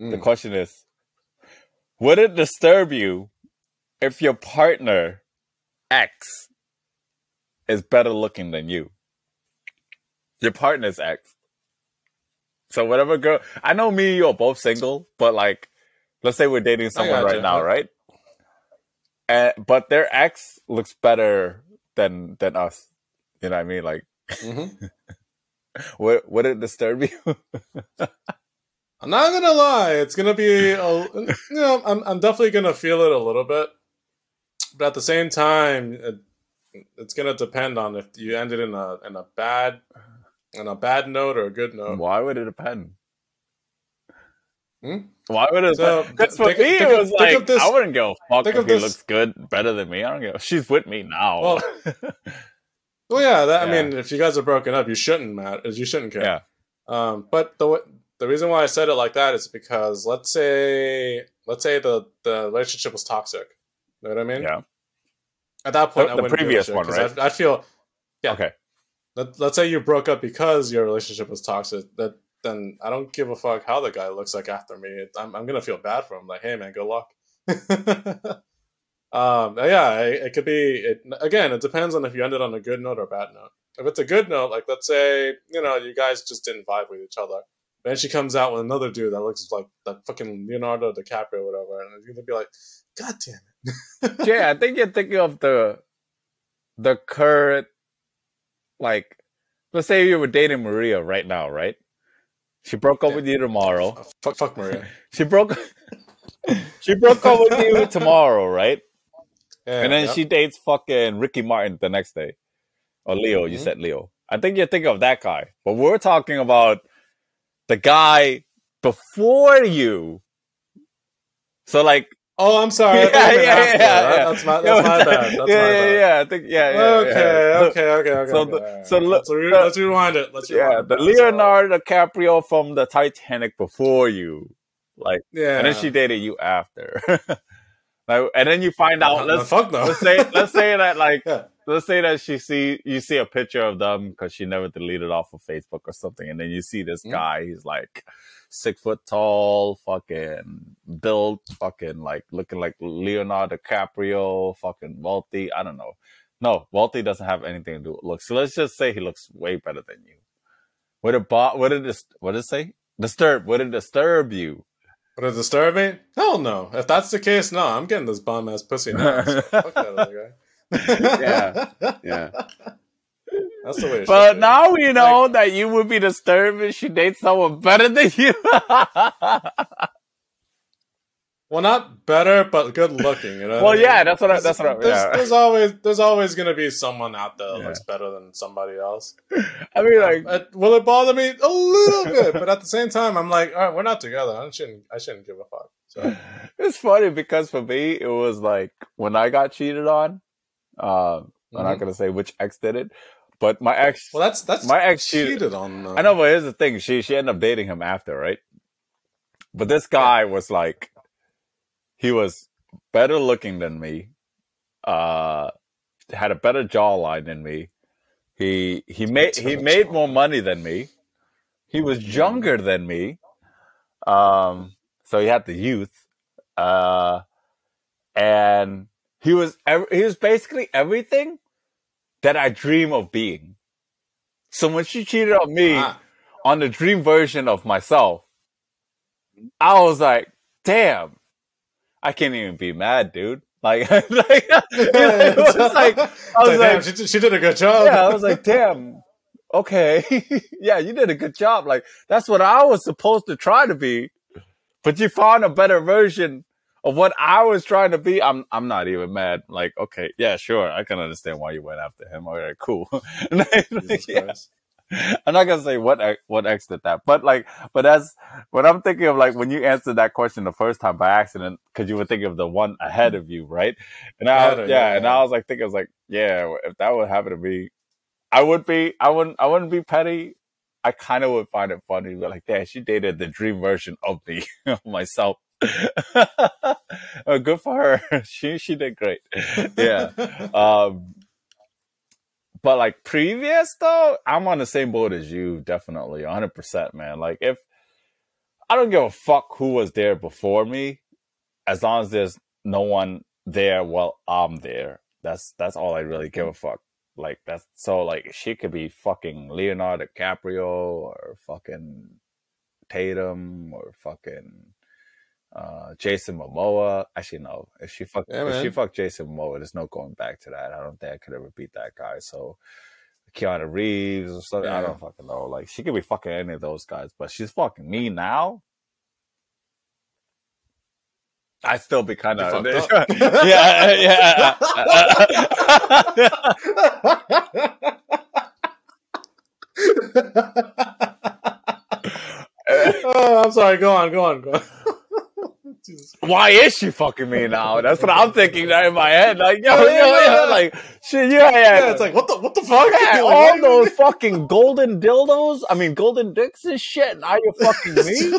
Mm. The question is, would it disturb you if your partner X is better looking than you? Your partner's X. So whatever girl, I know me and you are both single, but like, let's say we're dating someone right now, right? And but their ex looks better than than us. You know what I mean? Like, Mhm. would would it disturb you? I'm not gonna lie, it's gonna be a, you know, I'm I'm definitely gonna feel it a little bit, but at the same time, it, it's gonna depend on if you ended in a in a bad in a bad note or a good note. Why would it depend? Hmm? Why would it? So, Because for think- me, think it was think like of this- I wouldn't go fuck if he this- looks good, better than me. I don't a- She's with me now. Well, Well, yeah, that, I mean, if you guys are broken up, you shouldn't matter. You shouldn't care. yeah, Um, but the the reason why I said it like that is because let's say let's say the the relationship was toxic. You know what I mean? yeah. At that point, The- I the wouldn't previous one, right? I'd, I'd feel Yeah. Okay. let, let's say you broke up because your relationship was toxic. That then I don't give a fuck how the guy looks like after me. I'm I'm gonna feel bad for him. Like, hey man, good luck. um, yeah, it, it could be. It, again, it depends on if you ended on a good note or a bad note. If it's a good note, like let's say you know you guys just didn't vibe with each other. Then she comes out with another dude that looks like that fucking Leonardo DiCaprio or whatever, and you're gonna be like, God damn it. yeah, I think you're thinking of the the current like let's say you were dating Maria right now, right? She broke up Yeah. with you tomorrow. Oh, fuck, fuck Maria. She broke she broke up with you tomorrow, right? Yeah, and then yeah. she dates fucking Ricky Martin the next day. Or Leo, you Mhm. said Leo. I think you're thinking of that guy. But we're talking about the guy before you. So like Oh, I'm sorry. Yeah, thought you meant yeah, yeah, yeah. That's my, that's my bad. That's yeah, my yeah, bad. yeah. I think yeah, yeah. Okay. Okay, okay, okay. so okay. the- Alright, so let's, let's rewind it. Let's Yeah, the Leonardo DiCaprio from the Titanic before you, like, yeah, and then she dated you after, like, and then you find out. Uh, Let's fuck no. let's say let's say that like Yeah. let's say that she see you see a picture of them because she never deleted off of Facebook or something, and then you see this Mm. guy. He's like six foot tall, fucking built, fucking like looking like Leonardo DiCaprio, fucking wealthy. I don't know. No, wealthy doesn't have anything to do with looks. So let's just say he looks way better than you. Would it bo- would it dis- what did it say? Disturb? Would it disturb you? Would it disturb me? Hell no. If that's the case, no, I'm getting this bum ass pussy now. So fuck that other guy. Yeah, yeah. That's the way it But should be. now we know that you would be disturbed if she dates someone better than you. Well, not better, but good looking. You know. well, I mean? yeah, that's what I, that's what I, there's, yeah. there's always there's always gonna be someone out there that Yeah. looks better than somebody else. I mean, like, Uh, will it bother me a little bit? But at the same time, I'm like, all right, we're not together. I shouldn't I shouldn't give a fuck. So it's funny because for me, it was like when I got cheated on. Um, I'm not Mhm. gonna say which ex did it, but my ex. well, that's that's My ex cheated- cheated on. Uh, I know, but here's the thing: she she ended up dating him after, right? But this guy was like, he was better looking than me, uh, had a better jawline than me. He he made he made more money than me. He was younger than me, um, so he had the youth, uh, and he was ev- he was basically everything that I dream of being. So when she cheated on me, Ah, on the dream version of myself, I was like, damn, I can't even be mad, dude. Like, like, it was like, I was damn, like, she, did- she did a good job. yeah, I was like, damn, okay, yeah, you did a good job. Like, that's what I was supposed to try to be, but you found a better version of what I was trying to be. I'm, I'm not even mad. Like, okay, yeah, sure, I can understand why you went after him. All right, cool. Jesus Yeah. I'm not gonna say what what ex did that, but like, but that's what I'm thinking of. Like when you answered that question the first time by accident, because you were thinking of the one ahead of you, right? And I, of- yeah, yeah, and. I was like thinking, I was like, yeah, if that would happen to me, I would be, I wouldn't, I wouldn't be petty. I kind of would find it funny, but like, damn, she dated the dream version of me, myself. Good for her. she she did great. Yeah. Um, but like previous though, I'm on the same boat as you, definitely, 100, percent man. Like if I don't give a fuck who was there before me, as long as there's no one there while I'm there. That's that's all I really give a mm-hmm. fuck. Like that's so like she could be fucking Leonardo DiCaprio or fucking Tatum or fucking uh, Jason Momoa. Actually, no. If she fuck, Yeah, if she fucked Jason Momoa, there's no going back to that. I don't think I could ever beat that guy. So Keanu Reeves or something. I don't fucking know. Like she could be fucking any of those guys, but she's fucking me now. I still be kind of fucked yeah, yeah. oh, I'm sorry. Go on. Go on. Go on. Why is she fucking me now? That's what I'm thinking now in my head. Like, yo, Yeah, yo, yeah, yo, like, shit, yeah, yeah. It's like what the what the fuck? Yeah, Like, all those fucking golden dildos. I mean, golden dicks and shit. Now you're fucking me.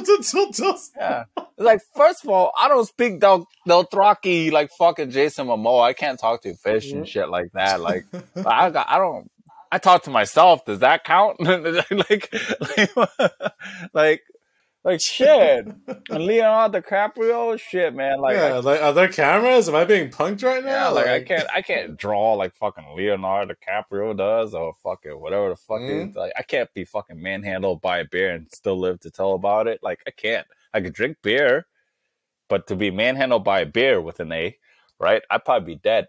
Yeah. Like, first of all, I don't speak Del Dothraki like fucking Jason Momoa. I can't talk to fish and shit like that. Like, I got, I don't. I talk to myself. Does that count? like, like, like, like shit. And Leonardo DiCaprio, shit, man. Like, I yeah, like are there cameras? Am I being punked right Yeah, now? like I can't, I can't draw like fucking Leonardo DiCaprio does, or fucking whatever the fuck Mhm. is. Like, I can't be fucking manhandled by a beer and still live to tell about it. Like, I can't. I could drink beer, but to be manhandled by a beer with an A, right? I'd probably be dead.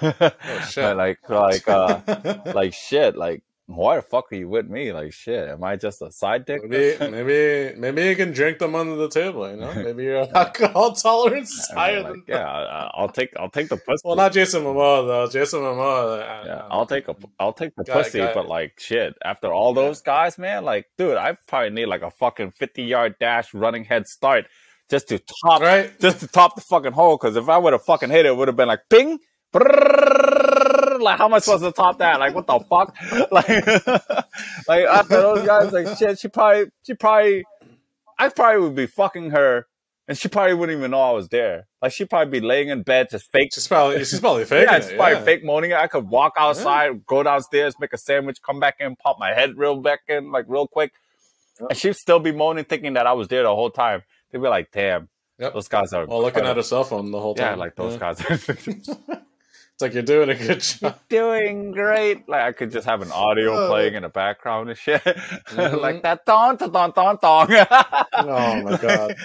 Oh shit! like, like, uh, like shit. Like, why the fuck are you with me? Like, shit. Am I just a side dick? maybe maybe maybe you can drink them under the table. You know, maybe your alcohol tolerance is I higher mean, than. like, yeah, I- I'll take, I'll take the pussy. Well, not Jason Momoa though. Jason Momoa. Yeah, uh, I'll take a, I'll take the Guy- pussy, guy- but like shit. After all those guys, man, like, dude, I probably need like a fucking fifty yard dash running head start just to top, right. just to top the fucking hole. Because if I would have fucking hit it, it would have been like ping. brrrr, Like, how am I supposed to top that? Like, what the fuck? Like, like after those guys, like shit, she probably, she probably, I probably would be fucking her, and she probably wouldn't even know I was there. Like, she'd probably be laying in bed just fake She's probably she's probably faking yeah, it. it's probably yeah. fake moaning. I could walk outside, go downstairs, make a sandwich, come back in, pop my head real back in, like real quick. And she'd still be moaning, thinking that I was there the whole time. They'd be like, damn, Yep. those guys are. While looking at her cell phone the whole time. Yeah, like those Yeah. guys are It's like you're doing a good job. doing great. Like I could just have an audio Uh. playing in the background and shit. Mhm. like that dong, dong, dong, dong, dong. Oh my god.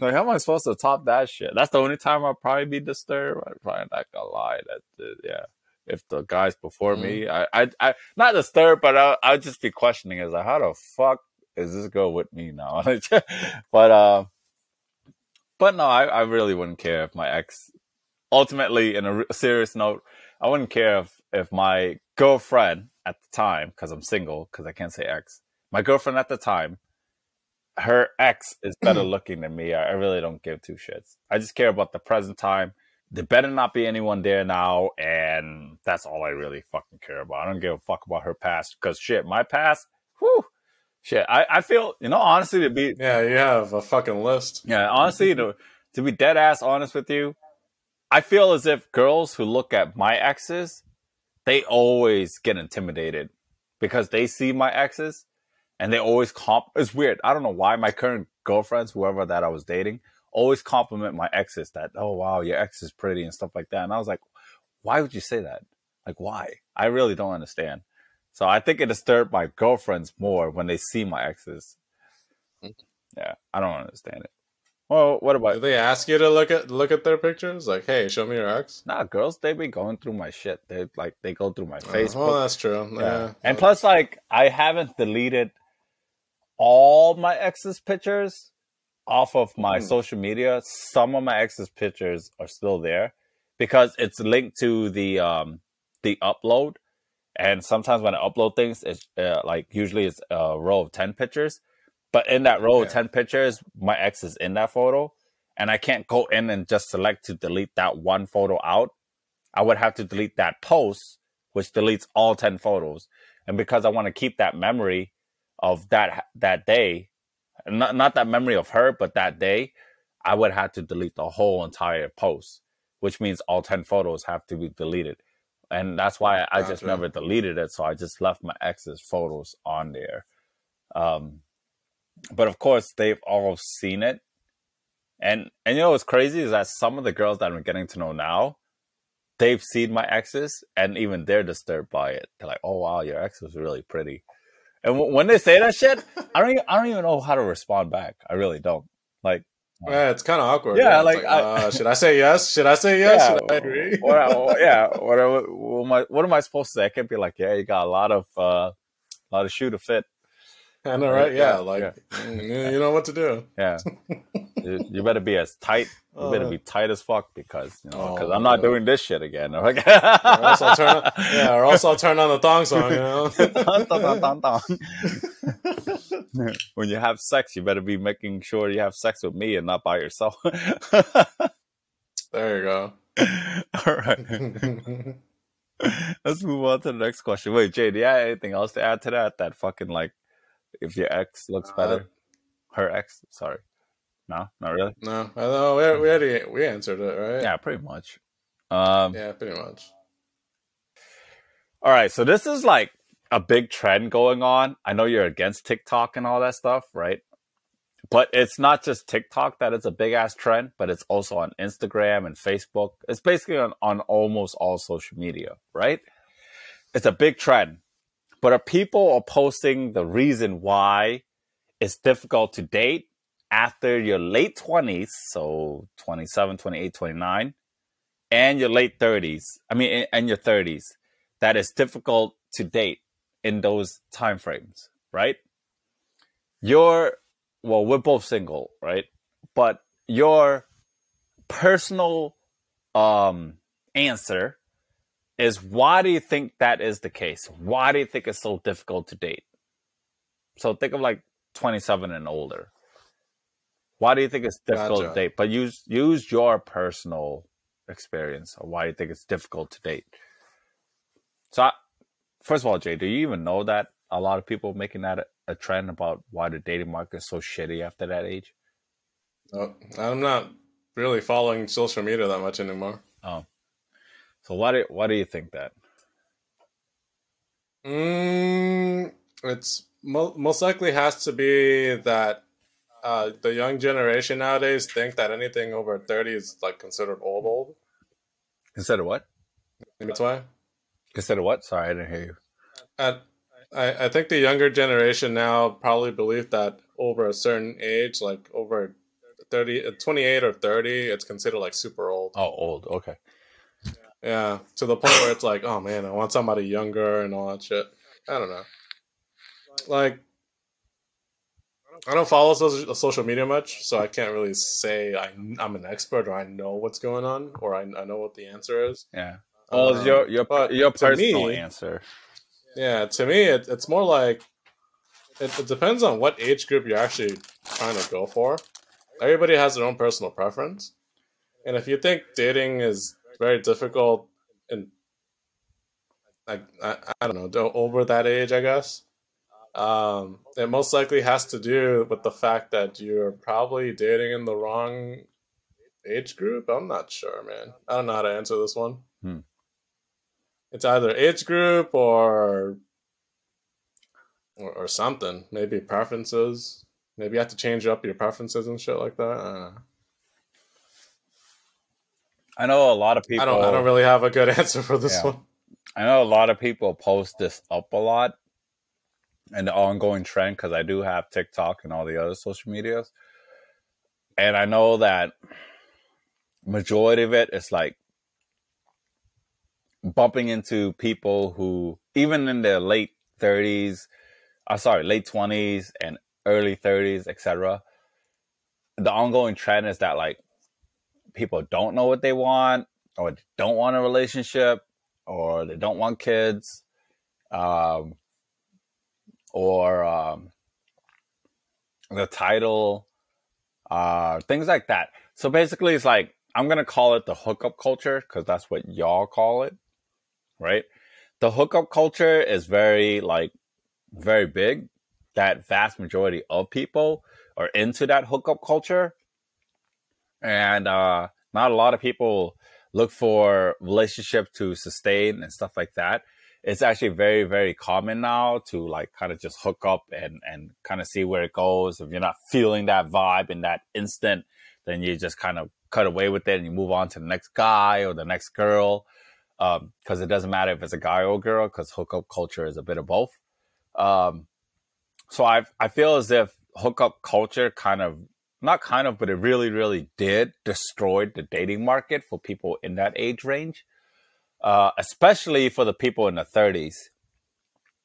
like, how am I supposed to top that shit? That's the only time I'll probably be disturbed. I'm probably not gonna lie. That uh, yeah. If the guys before me, I, I, I, not disturbed, but I, I'd just be questioning, is like, how the fuck is this girl with me now? but, uh, but no, I, I really wouldn't care if my ex, ultimately, in a serious note, I wouldn't care if, if my girlfriend at the time, because I'm single, because I can't say ex, my girlfriend at the time, her ex is better looking than me. I, I really don't give two shits. I just care about the present time. There better not be anyone there now, and that's all I really fucking care about. I don't give a fuck about her past because shit, my past, whew, shit. I, I feel, you know, honestly, to be, Yeah, you have a fucking list. yeah, honestly, to, to be dead ass honest with you, I feel as if girls who look at my exes, they always get intimidated because they see my exes and they always comp. It's weird. I don't know why my current girlfriends, whoever that I was dating, always compliment my exes that, oh wow, your ex is pretty and stuff like that. And I was like, why would you say that? Like, why? I really don't understand. So I think it disturbed my girlfriends more when they see my exes. Hmm. Yeah, I don't understand it. Well, what about Did they ask you to look at look at their pictures? Like, hey, show me your ex. Nah, girls, they be going through my shit. They like they go through my Uh, Facebook. well, that's true. yeah. Yeah. And plus, like, I haven't deleted all my ex's pictures off of my Hmm. social media. Some of my ex's pictures are still there because it's linked to the um the upload. And sometimes when I upload things, it's uh, like usually it's a row of ten pictures. But in that row of Yeah. ten pictures, my ex is in that photo, and I can't go in and just select to delete that one photo out. I would have to delete that post, which deletes all 10 photos. And because I want to keep that memory of that that day, not not that memory of her, but that day, I would have to delete the whole entire post, which means all 10 photos have to be deleted. And that's why I just Gotcha. never deleted it. So I just left my ex's photos on there. Um, but of course they've all seen it. And and you know what's crazy is that some of the girls that I'm getting to know now, they've seen my exes and even they're disturbed by it. They're like, "Oh wow, your ex was really pretty." And w- when they say that shit, I don't even, I don't even know how to respond back. I really don't. Like Yeah, it's kind of awkward. Yeah, It's like, I- uh, should I say yes? Should I say yes? Yeah, Should I agree? what, I- yeah, what, I- what, am I, what am I supposed to say? I can't be like, yeah, you got a lot of uh, a lot of shoe to fit. I know, right? Yeah, Yeah, like yeah. mm, you know what to do. Yeah, you, you better be as tight. You better Uh, be tight as fuck because you know because Oh, I'm not doing this shit again. Or else I'll turn on, yeah, or else I'll turn on the thong song. You know. When you have sex, you better be making sure you have sex with me and not by yourself. there you go. All right. Let's move on to the next question. Wait, Jay, do you have anything else to add to that? That fucking like, if your ex looks Uh, better, her ex. Sorry, no, not really. no, I know we, we already we answered it, right? Yeah, pretty much. Um, yeah, pretty much. All right, so this is like a big trend going on. I know you're against TikTok and all that stuff, right? But it's not just TikTok that is a big ass trend, but it's also on Instagram and Facebook. It's basically on, on almost all social media, right? It's a big trend. But are people are posting the reason why it's difficult to date after your late 20s, so 27, 28, 29, and your late 30s, I mean, and your 30s, that is difficult to date in those time frames, right? You're well, we're both single, right? But your personal um answer is why do you think that is the case? Why do you think it's so difficult to date? So think of like 27 and older. Why do you think it's difficult Gotcha. to date? But use use your personal experience of why you think it's difficult to date. So, I, first of all, Jay, do you even know that a lot of people making that a, a trend about why the dating market is so shitty after that age? No, I'm not really following social media that much anymore. Oh, so why do why do you think that? Mm, it's mo- most likely has to be that uh, the young generation nowadays think that anything over 30 is like considered old old. Consider what? That's why. Consider what? Sorry, I didn't hear you. I, I I think the younger generation now probably believe that over a certain age, like over 30, uh, 28 or 30, it's considered like super old. Oh, old. Okay. Yeah, to the point where it's like, oh man, I want somebody younger and all that shit. I don't know. Like, I don't follow social, media much, so I can't really say I, I'm an expert or I know what's going on or I, I know what the answer is. Yeah. Well, Um, your your your personal me- answer. Yeah, to me, it, it's more like it, it depends on what age group you're actually trying to go for. Everybody has their own personal preference, and if you think dating is very difficult, and like I, I don't know, over that age, I guess, um, it most likely has to do with the fact that you're probably dating in the wrong age group. I'm not sure, man. I don't know how to answer this one. Hmm. It's either age group or or, or something. Maybe preferences. Maybe you have to change up your preferences and shit like that. I know. A lot of people. I don't. I don't really have a good answer for this Yeah. one. I know a lot of people post this up a lot and the ongoing trend because I do have TikTok and all the other social medias. And I know that majority of it is like bumping into people who even in their late 30s, uh, sorry, late 20s and early 30s, etc. The ongoing trend is that like people don't know what they want or don't want a relationship or they don't want kids, um, or um, the title, uh, things like that. So basically, it's like I'm gonna call it the hookup culture because that's what y'all call it, right? The hookup culture is very like very big. That vast majority of people are into that hookup culture, and uh, not a lot of people look for relationship to sustain and stuff like that. it's actually very very common now to like kind of just hook up and and kind of see where it goes. If you're not feeling that vibe in that instant then you just kind of cut away with it and you move on to the next guy or the next girl. Because um, it doesn't matter if it's a guy or a girl because hookup culture is a bit of both. Um, so i i feel as if hookup culture kind of not kind of but it really really did destroy the dating market for people in that age range uh, especially for the people in the 30s.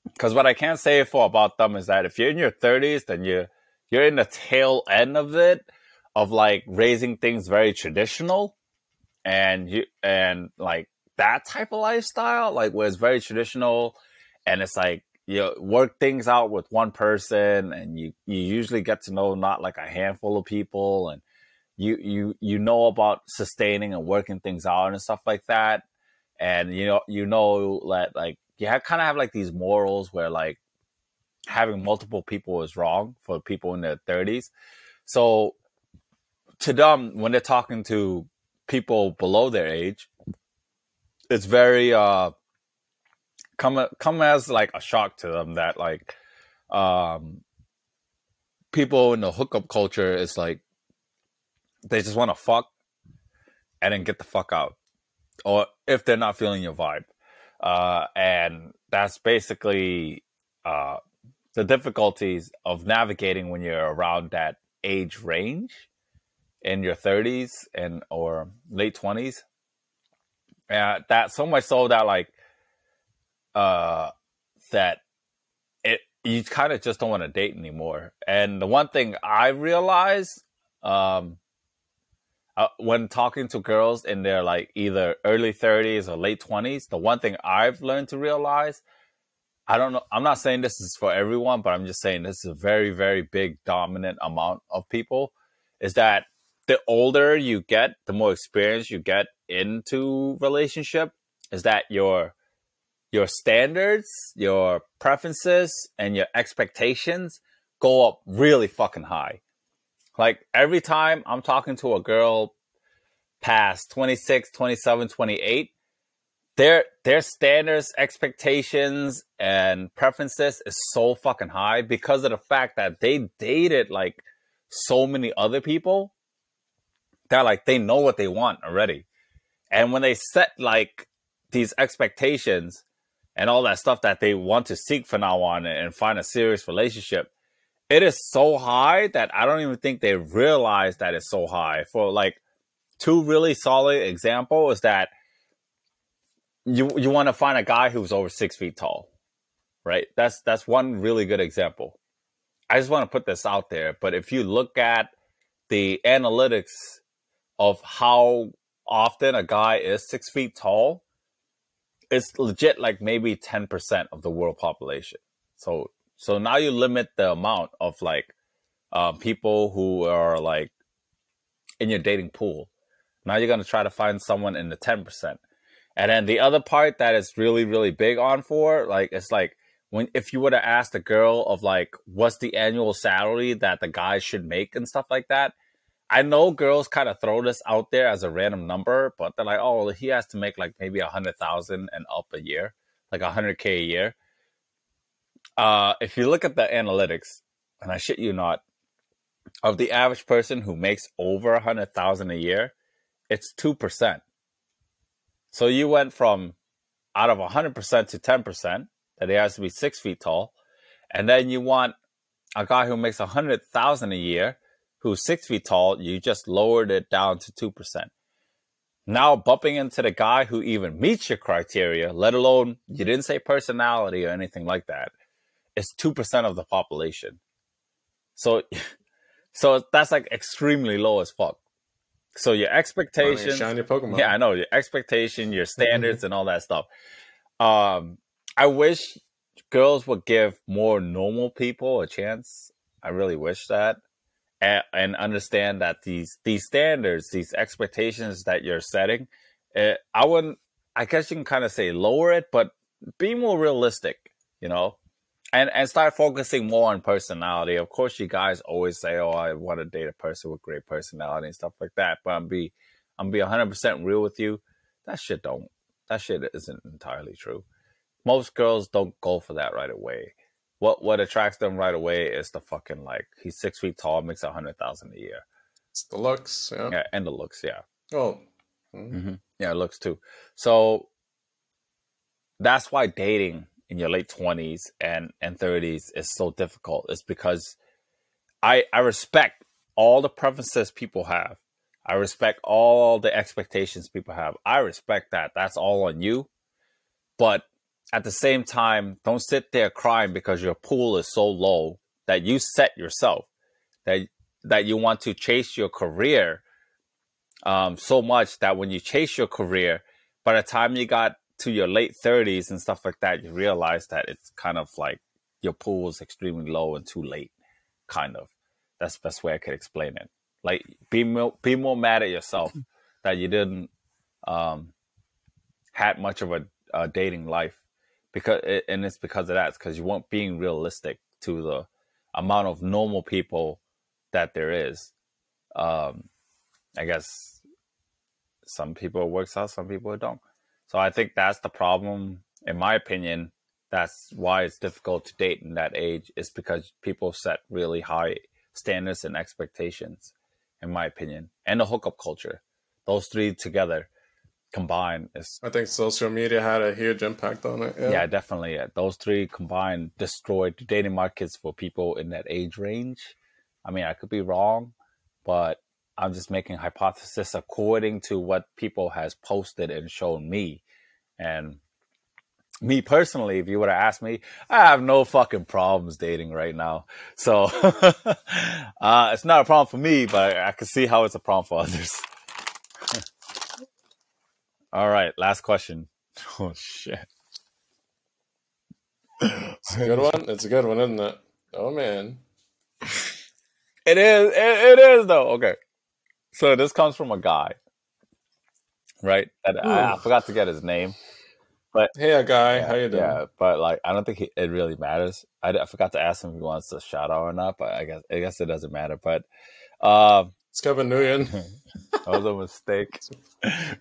Because what I can say for about them is that if you're in your 30s, then you you're in the tail end of it, of like raising things very traditional, and you and like that type of lifestyle, like where it's very traditional, and it's like you work things out with one person, and you you usually get to know not like a handful of people, and you you you know about sustaining and working things out and stuff like that. And you know you know that like you kind of have like these morals where like having multiple people is wrong for people in their 30s so to them when they're talking to people below their age it's very uh come come as like a shock to them that like um people in the hookup culture is like they just want to fuck and then get the fuck out or if they're not feeling your vibe. Uh, and that's basically uh, the difficulties of navigating when you're around that age range in your 30s and or late 20s. Uh, that so much so that like uh, that it you kind of just don't want to date anymore. And the one thing I realized um, uh, when talking to girls in their like either early 30s or late 20s, the one thing I've learned to realize, I don't know, I'm not saying this is for everyone, but I'm just saying this is a very, very big dominant amount of people, is that the older you get, the more experience you get into relationship, is that your your standards, your preferences, and your expectations go up really fucking high. Like every time I'm talking to a girl past 26, 27, 28, their their standards, expectations, and preferences is so fucking high because of the fact that they dated like so many other people that like they know what they want already. And when they set like these expectations and all that stuff that they want to seek for now on and find a serious relationship, it is so high that I don't even think they realize that it's so high. For like two really solid example is that you you want to find a guy who's over six feet tall, right? That's that's one really good example. I just want to put this out there, but if you look at the analytics of how often a guy is six feet tall, it's legit like maybe ten percent of the world population. So so now you limit the amount of like uh, people who are like in your dating pool. Now you're gonna try to find someone in the ten percent. And then the other part that is really, really big on for, like, it's like when if you were to ask the girl of like what's the annual salary that the guy should make and stuff like that. I know girls kind of throw this out there as a random number, but they're like, oh, he has to make like maybe a hundred thousand and up a year, like a hundred k a year. Uh, if you look at the analytics, and I shit you not, of the average person who makes over a hundred thousand a year, it's two percent. So you went from out of hundred percent to ten percent that he has to be six feet tall, and then you want a guy who makes a hundred thousand a year who's six feet tall. You just lowered it down to two percent. Now bumping into the guy who even meets your criteria, let alone you didn't say personality or anything like that is 2% of the population. So, so that's like extremely low as fuck. So your expectation, shiny Pokemon. Yeah, I know your expectation, your standards, and all that stuff. Um, I wish girls would give more normal people a chance. I really wish that, and, and understand that these these standards, these expectations that you're setting, eh, I wouldn't. I guess you can kind of say lower it, but be more realistic. You know, and and start focusing more on personality. Of course, you guys always say, "Oh, I want to date a person with great personality and stuff like that." But I'm be I'm be 100 percent real with you. That shit don't. That shit isn't entirely true. most girls don't go for that right away. What what attracts them right away is the fucking like he's six feet tall, makes a hundred thousand a year. It's the looks, yeah. Yeah, and the looks, yeah. Oh, hmm Yeah, it looks too. So that's why dating in your late twenties and and thirties is so difficult. It's because I I respect all the preferences people have. I respect all the expectations people have. I respect that. That's all on you. But at the same time, don't sit there crying because your pool is so low that you set yourself that that you want to chase your career um, so much that when you chase your career, by the time you got to your late 30s and stuff like that, you realize that it's kind of like your pool is extremely low and too late, kind of. That's the best way I could explain it. Like, be more, be more mad at yourself that you didn't um, had much of a, a dating life because, and it's because of that. Because you weren't being realistic to the amount of normal people that there is. Um, I guess some people it works out, some people it don't. So I think that's the problem, in my opinion. That's why it's difficult to date in that age. Is because people set really high standards and expectations, in my opinion, and the hookup culture. Those three together combined is I think social media had a huge impact on it. yeah, Yeah, definitely. Yeah. Those three combined destroyed the dating markets for people in that age range. I mean, I could be wrong, but I'm just making hypothesis according to what people has posted and shown me. And me personally, if you would have asked me, I have no fucking problems dating right now. So uh, it's not a problem for me, but I can see how it's a problem for others. All right, last question. Oh shit. it's a good one. It's a good one, isn't it? Oh man. It is. It, it is though. Okay. So this comes from a guy, right? And I, I forgot to get his name. but Hey, a guy, how you doing? Yeah, but like I don't think he, it really matters. I, I forgot to ask him if he wants a shout out or not, but I guess I guess it doesn't matter. But um, It's Kevin Nguyen. that was a mistake.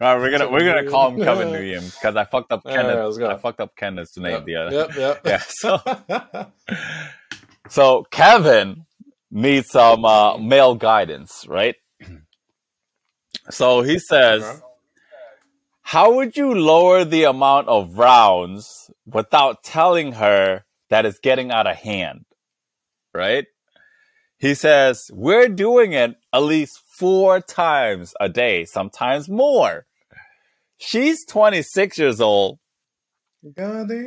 Right, we're gonna we're gonna call him Kevin Nguyen because I fucked up All right, Kenneth. let's. I fucked up Kenneth's name Yep, the other. yep, yep. Yeah. So so Kevin needs some uh, male guidance, right? So he says. Okay. How would you lower the amount of rounds without telling her that it's getting out of hand? Right? He says, we're doing it at least four times a day, sometimes more. She's 26 years old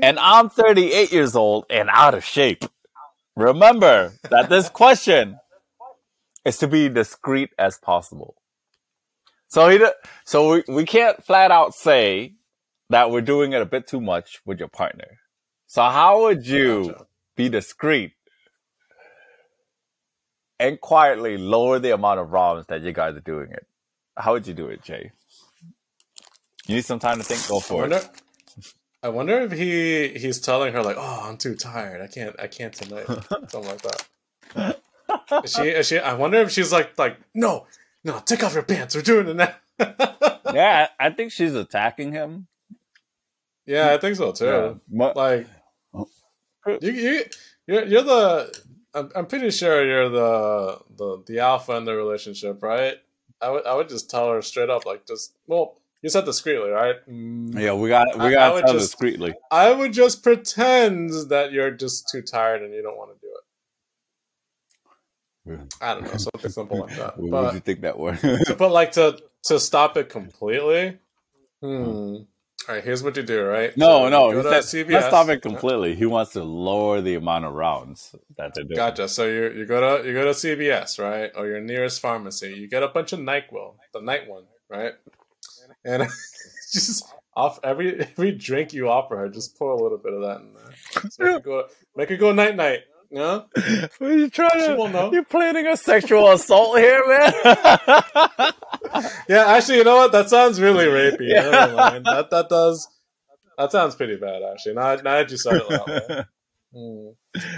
and I'm 38 years old and out of shape. Remember that this question is to be discreet as possible. So he, so we, we can't flat out say that we're doing it a bit too much with your partner. So how would you be discreet and quietly lower the amount of ROMs that you guys are doing it? How would you do it, Jay? You need some time to think. Go I for it. I wonder if he he's telling her like, "Oh, I'm too tired. I can't. I can't tonight." Something like that. Is she? Is she? I wonder if she's like, like, no, no, take off your pants. We're doing it now. Yeah, I I think she's attacking him. yeah, I think so too. Yeah. Like, oh. you, you, you're, you're the. I'm, I'm pretty sure you're the, the the alpha in the relationship, right? I would I would just tell her straight up, like, just well, you said discreetly, right? Mm, Yeah, we got we got to tell just- discreetly. I would just pretend that you're just too tired and you don't want to do it. I don't know, something simple like that. What would you But, think that to- but like to to stop it completely. Hmm. All right, here's what you do, right? no, So no. you He go to said, let's stop it completely. He wants to lower the amount of rounds that they're doing. Gotcha. So you you go to you go to CVS, right, or your nearest pharmacy. You get a bunch of NyQuil, the night one, right, and just off every every drink you offer her, just pour a little bit of that in there. So go make it go night night. You know? What are you trying She to? won't know. You're planning a sexual assault here, man. Yeah, actually, you know what? That sounds really rapey. Yeah. Never mind. That that does. That sounds pretty bad, actually. Now, now that you said it that way. Hmm.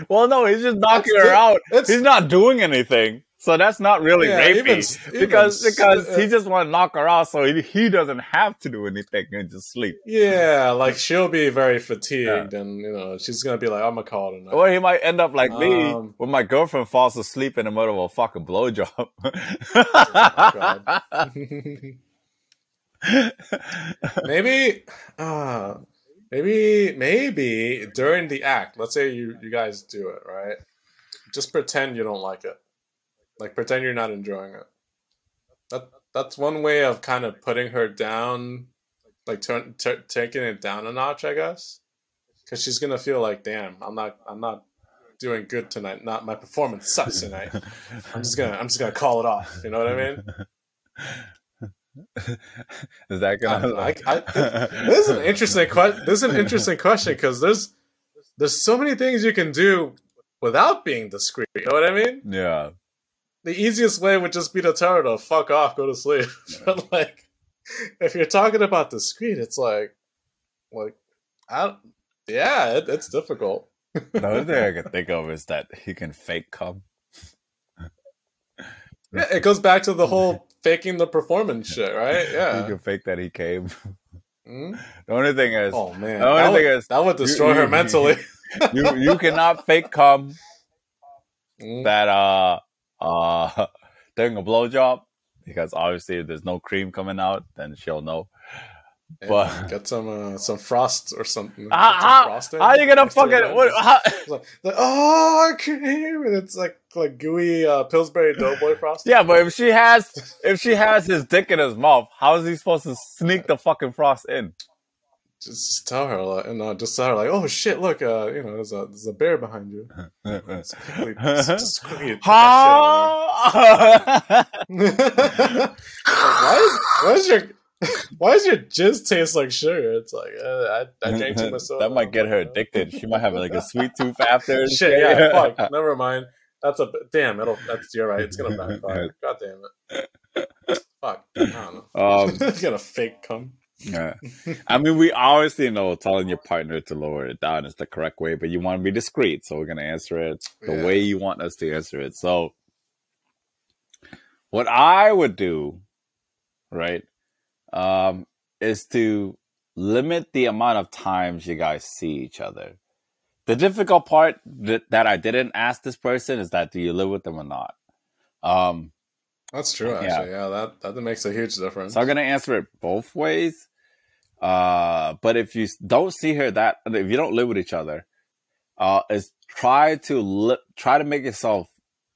well, no, he's just knocking It's her di- out. it's- He's not doing anything. So that's not really Yeah, rapey even even because because uh, he just want to knock her out, so he, he doesn't have to do anything and just sleep. Yeah, like she'll be very fatigued, and you know she's gonna be like, "I'm gonna call it a night." Or he might end up like me, Um, when my girlfriend falls asleep in the middle of a fucking blowjob. maybe, uh, maybe, maybe during the act. Let's say you you guys do it right. Just pretend you don't like it. Like pretend you're not enjoying it. That that's one way of kind of putting her down, like turn t- taking it down a notch, I guess. Because she's gonna feel like, damn, I'm not, I'm not doing good tonight. Not my performance sucks tonight. I'm just gonna, I'm just gonna call it off. You know what I mean? Is that I gonna? don't. I, I, this is an interesting question. This is an interesting question because there's there's so many things you can do without being discreet. You know what I mean? yeah. The easiest way would just be to tell her to fuck off, go to sleep. but like, if you're talking about the screen, it's like, like, I, yeah, it, it's difficult. The only thing I can think of is that he can fake come. Yeah, it goes back to the whole faking the performance shit, right? Yeah, he can fake that he came. Mm? The only thing is, Oh man, The only that, thing would, is, that would destroy you- her you- mentally. you you cannot fake come Mm. that uh uh during a blowjob because obviously if there's no cream coming out, then she'll know. Yeah, But- get some uh, some frost or something. How, some how, how you gonna next to the fucking what, how, like, oh cream, and it's like like gooey uh, Pillsbury Doughboy frosting. Yeah, but if she has if she has his dick in his mouth, how is he supposed to sneak the fucking frost in? Just, tell her like, and uh, just tell her like, oh shit, look, uh, you know, there's a there's a bear behind you. Just quickly, just, just quickly put that Huh? shit on her. Like, why is why is your why does your jizz taste like sugar? It's like uh, I, I drank too much soda. that might get her addicted. She might have like a sweet tooth after. Shit, yeah, fuck. Never mind. That's a damn. It'll. That's you're right. It's gonna backfire. God damn it. Fuck. I don't know. Um, it's gonna fake come. Yeah. I mean, we obviously know telling your partner to lower it down is the correct way, but you want to be discreet, so we're gonna answer it the Yeah. way you want us to answer it. So, what I would do, right, um, is to limit the amount of times you guys see each other. The difficult part that, that I didn't ask this person is that do you live with them or not? Um, That's true. Yeah. Actually, yeah. that that makes a huge difference. so I'm gonna answer it both ways. Uh, but if you don't see her that, if you don't live with each other, uh, is try to li- try to make yourself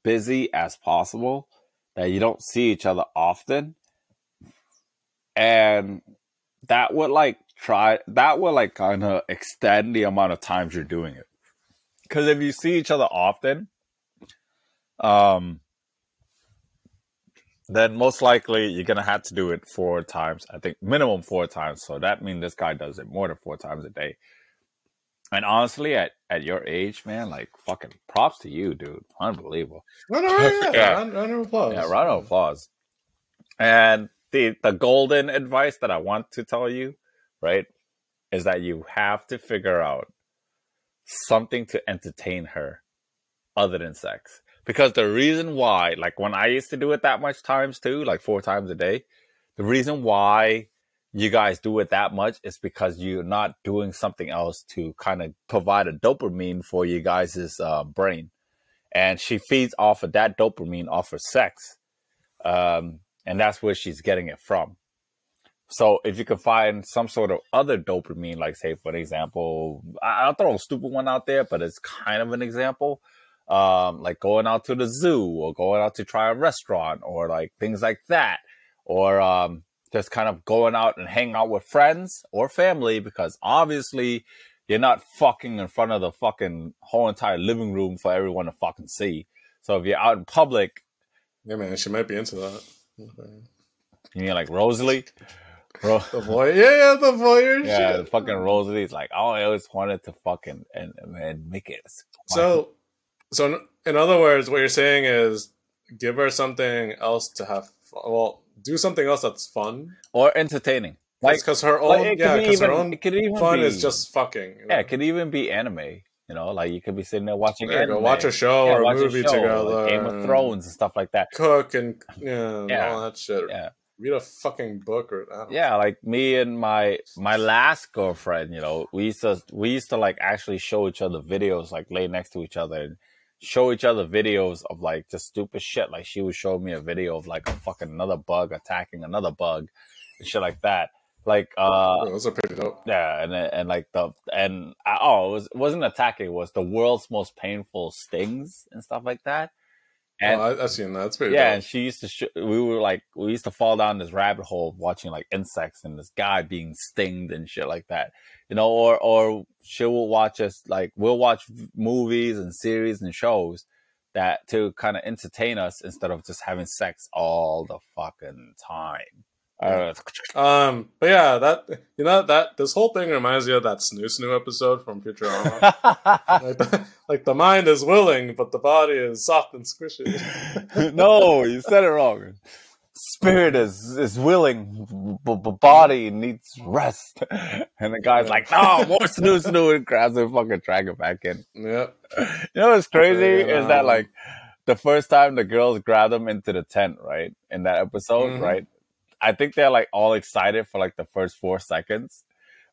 busy as possible. That you don't see each other often, and that would like try that would like kind of extend the amount of times you're doing it. Because if you see each other often, um, then most likely you're gonna have to do it four times. I think minimum four times. So that means this guy does it more than four times a day. And honestly, at at your age, man, like fucking props to you, dude. Unbelievable. No, no, yeah, yeah. Round, round of applause. Yeah, round of applause. And the the golden advice that I want to tell you, right, is that you have to figure out something to entertain her other than sex. Because the reason why, like when I used to do it that much times too, like four times a day, the reason why you guys do it that much is because you're not doing something else to kind of provide a dopamine for you guys' uh, brain. And she feeds off of that dopamine off of sex. Um, and that's where she's getting it from. So if you can find some sort of other dopamine, like say for example, I'll throw a stupid one out there, but it's kind of an example. Um, like going out to the zoo or going out to try a restaurant or like things like that. Or um, just kind of going out and hang out with friends or family because obviously you're not fucking in front of the fucking whole entire living room for everyone to fucking see. So if you're out in public, Yeah, man, she might be into that. You mean like Rosalie. Ro- The voyeur, yeah, yeah, the voyeur. yeah, shit. fucking Rosalie's like, oh, I always wanted to fucking and and make it. So, so in- in other words, what you're saying is give her something else to have. Fun. Well, do something else that's fun. or entertaining. Like, Because her like, own, it yeah, because her own it could even fun be, is just fucking. yeah, know? it could even be anime. You know, like you could be sitting there watching There you go. anime, Watch a show yeah, or a movie show, together. like Game of Thrones and stuff like that. Cook and yeah, Yeah. all that shit. Yeah. Read a fucking book or don't know. Yeah, like me and my my last girlfriend, you know, we used to we used to like actually show each other videos, like lay next to each other and show each other videos of like just stupid shit. Like she would show me a video of like a fucking another bug attacking another bug and shit like that. Like uh Oh, those are pretty dope. yeah, and and like the and uh, oh, it was it wasn't attacking, it was the world's most painful stings and stuff like that. Oh, and oh, I, I've seen that. It's pretty yeah, dope. and she used to. Sh- we were like, we used to fall down this rabbit hole watching like insects and this guy being stinged and shit like that. You know, or or she will watch us like we'll watch movies and series and shows that to kind of entertain us instead of just having sex all the fucking time. Uh, Um, but yeah, that you know that this whole thing reminds me of that Snu Snu episode from Futurama. like, the, like the mind is willing, but the body is soft and squishy. no, you said it wrong. Spirit is is willing, but b- body needs rest. And the guy's like, "No, more snu snu," and grabs the fucking dragon it back in. yep. You know what's crazy Yeah. is that like the first time the girls grab them into the tent, right? In that episode, Mhm. right? I think they're like all excited for like the first four seconds,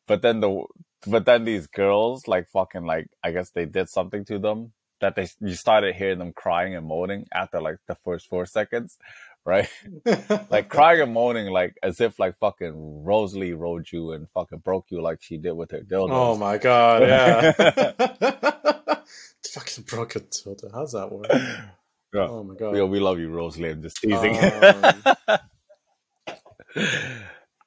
but then the but then these girls like fucking like I guess they did something to them that they you started hearing them crying and moaning after like the first four seconds, right? like crying and moaning like as if like fucking Rosalie rode you and fucking broke you like she did with her dildo. Oh my god, yeah. Fucking broke a tilde. How's that work? Yeah. Oh my god. Yo, we love you, Rosalie. I'm just teasing. Um,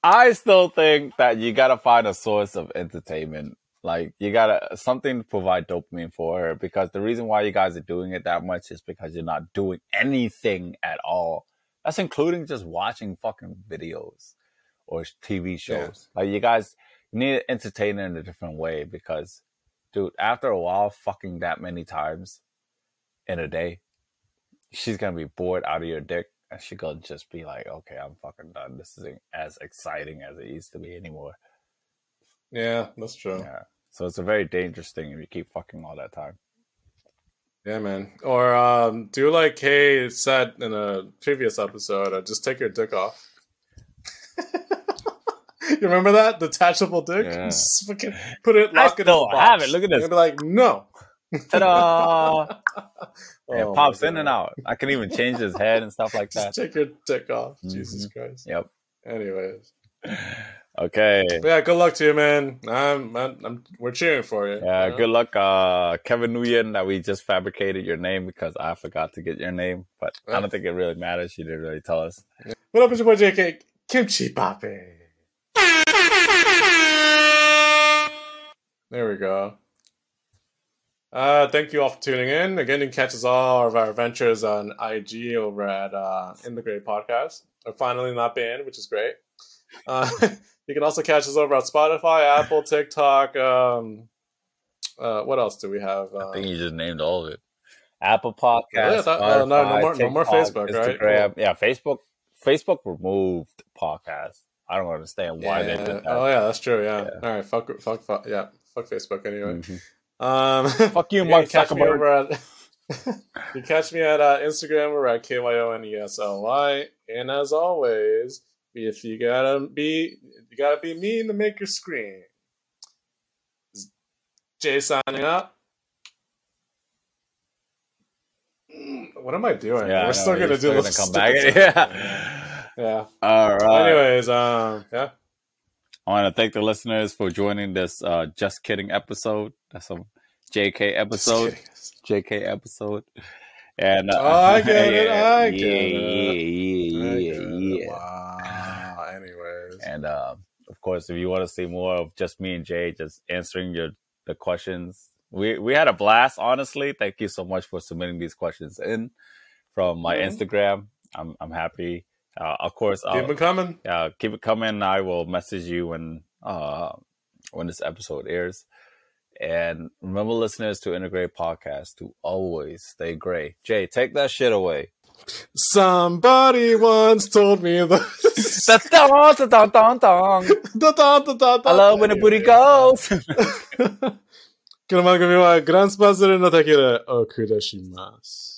I still think that you gotta find a source of entertainment. Like you gotta something to provide dopamine for her because the reason why you guys are doing it that much is because you're not doing anything at all. That's including just watching fucking videos or TV shows. Like you guys need to entertain her in a different way because dude, after a while fucking that many times in a day, she's gonna be bored out of your dick and she gonna just be like, okay, I'm fucking done. This isn't as exciting as it used to be anymore. yeah, that's true. Yeah. So it's a very dangerous thing if you keep fucking all that time. Yeah, man. Or um, do like Kay said in a previous episode, uh, just take your dick off. you remember that detachable dick? Yeah. Just fucking put it, I lock it in still the box. have it. Look at this. You'll be like, no. Ta-da! it Oh pops in and out. I can even change his head and stuff like Just that. take your dick off. Jesus Mhm. Christ. Yep. Anyways, Okay. but yeah, good luck to you, man. I'm, I'm, I'm we're cheering for you. Yeah, you know? good luck, uh, Kevin Nguyen, that we just fabricated your name because I forgot to get your name, but I don't think it really matters. You didn't really tell us. What up, it's your boy JK Kimchi Papi. There we go. Uh, thank you all for tuning in. Again, you can catch us all of our adventures on IG over at uh, In the Great Podcast. We're finally not banned, which is great. Uh, you can also catch us over at Spotify, Apple, TikTok. Um, uh, what else do we have? I Um, think you just named all of it. Apple Podcast. Yeah, that- uh, no, no Spotify, more- no more TikTok, Facebook, right? Instagram. Yeah, Facebook. Facebook removed podcast. I don't understand why they yeah. did that. Oh yeah, that's true. Yeah. Yeah. All right. Fuck. Fuck. Fuck. Yeah. Fuck Facebook. Anyway. Mhm. Um, Fuck you, you Mark can catch me Zuckerberg. over at. you catch me at uh, Instagram. We're at k y o n e s l y. And as always, if you gotta be, you gotta be mean to make your screen. Jay signing up. Mm, What am I doing? Yeah, I We're know, still you're gonna do still this. come back. Yeah. Yeah. All right. Anyways, um, yeah. I want to thank the listeners for joining this uh, just kidding episode. That's a JK episode. JK episode. And uh, Oh, I get it, yeah, I yeah, get it. Yeah, I yeah, yeah, yeah. Wow. Anyways. And uh, of course, if you want to see more of just me and Jay just answering your the questions, we we had a blast. Honestly, thank you so much for submitting these questions in from my Mhm. Instagram. I'm I'm happy Uh, of course, Keep I'll, them coming. yeah, keep it coming. I will message you when uh when this episode airs. And remember, listeners, to integrate podcast to always stay gray. Jay, take that shit away. Somebody once told me that. Da-dong, da-dong, dong, dong. Da, da, da, da, da. I love when the booty Anyways, goes. この番組はグランスパズルの竹でお送りします。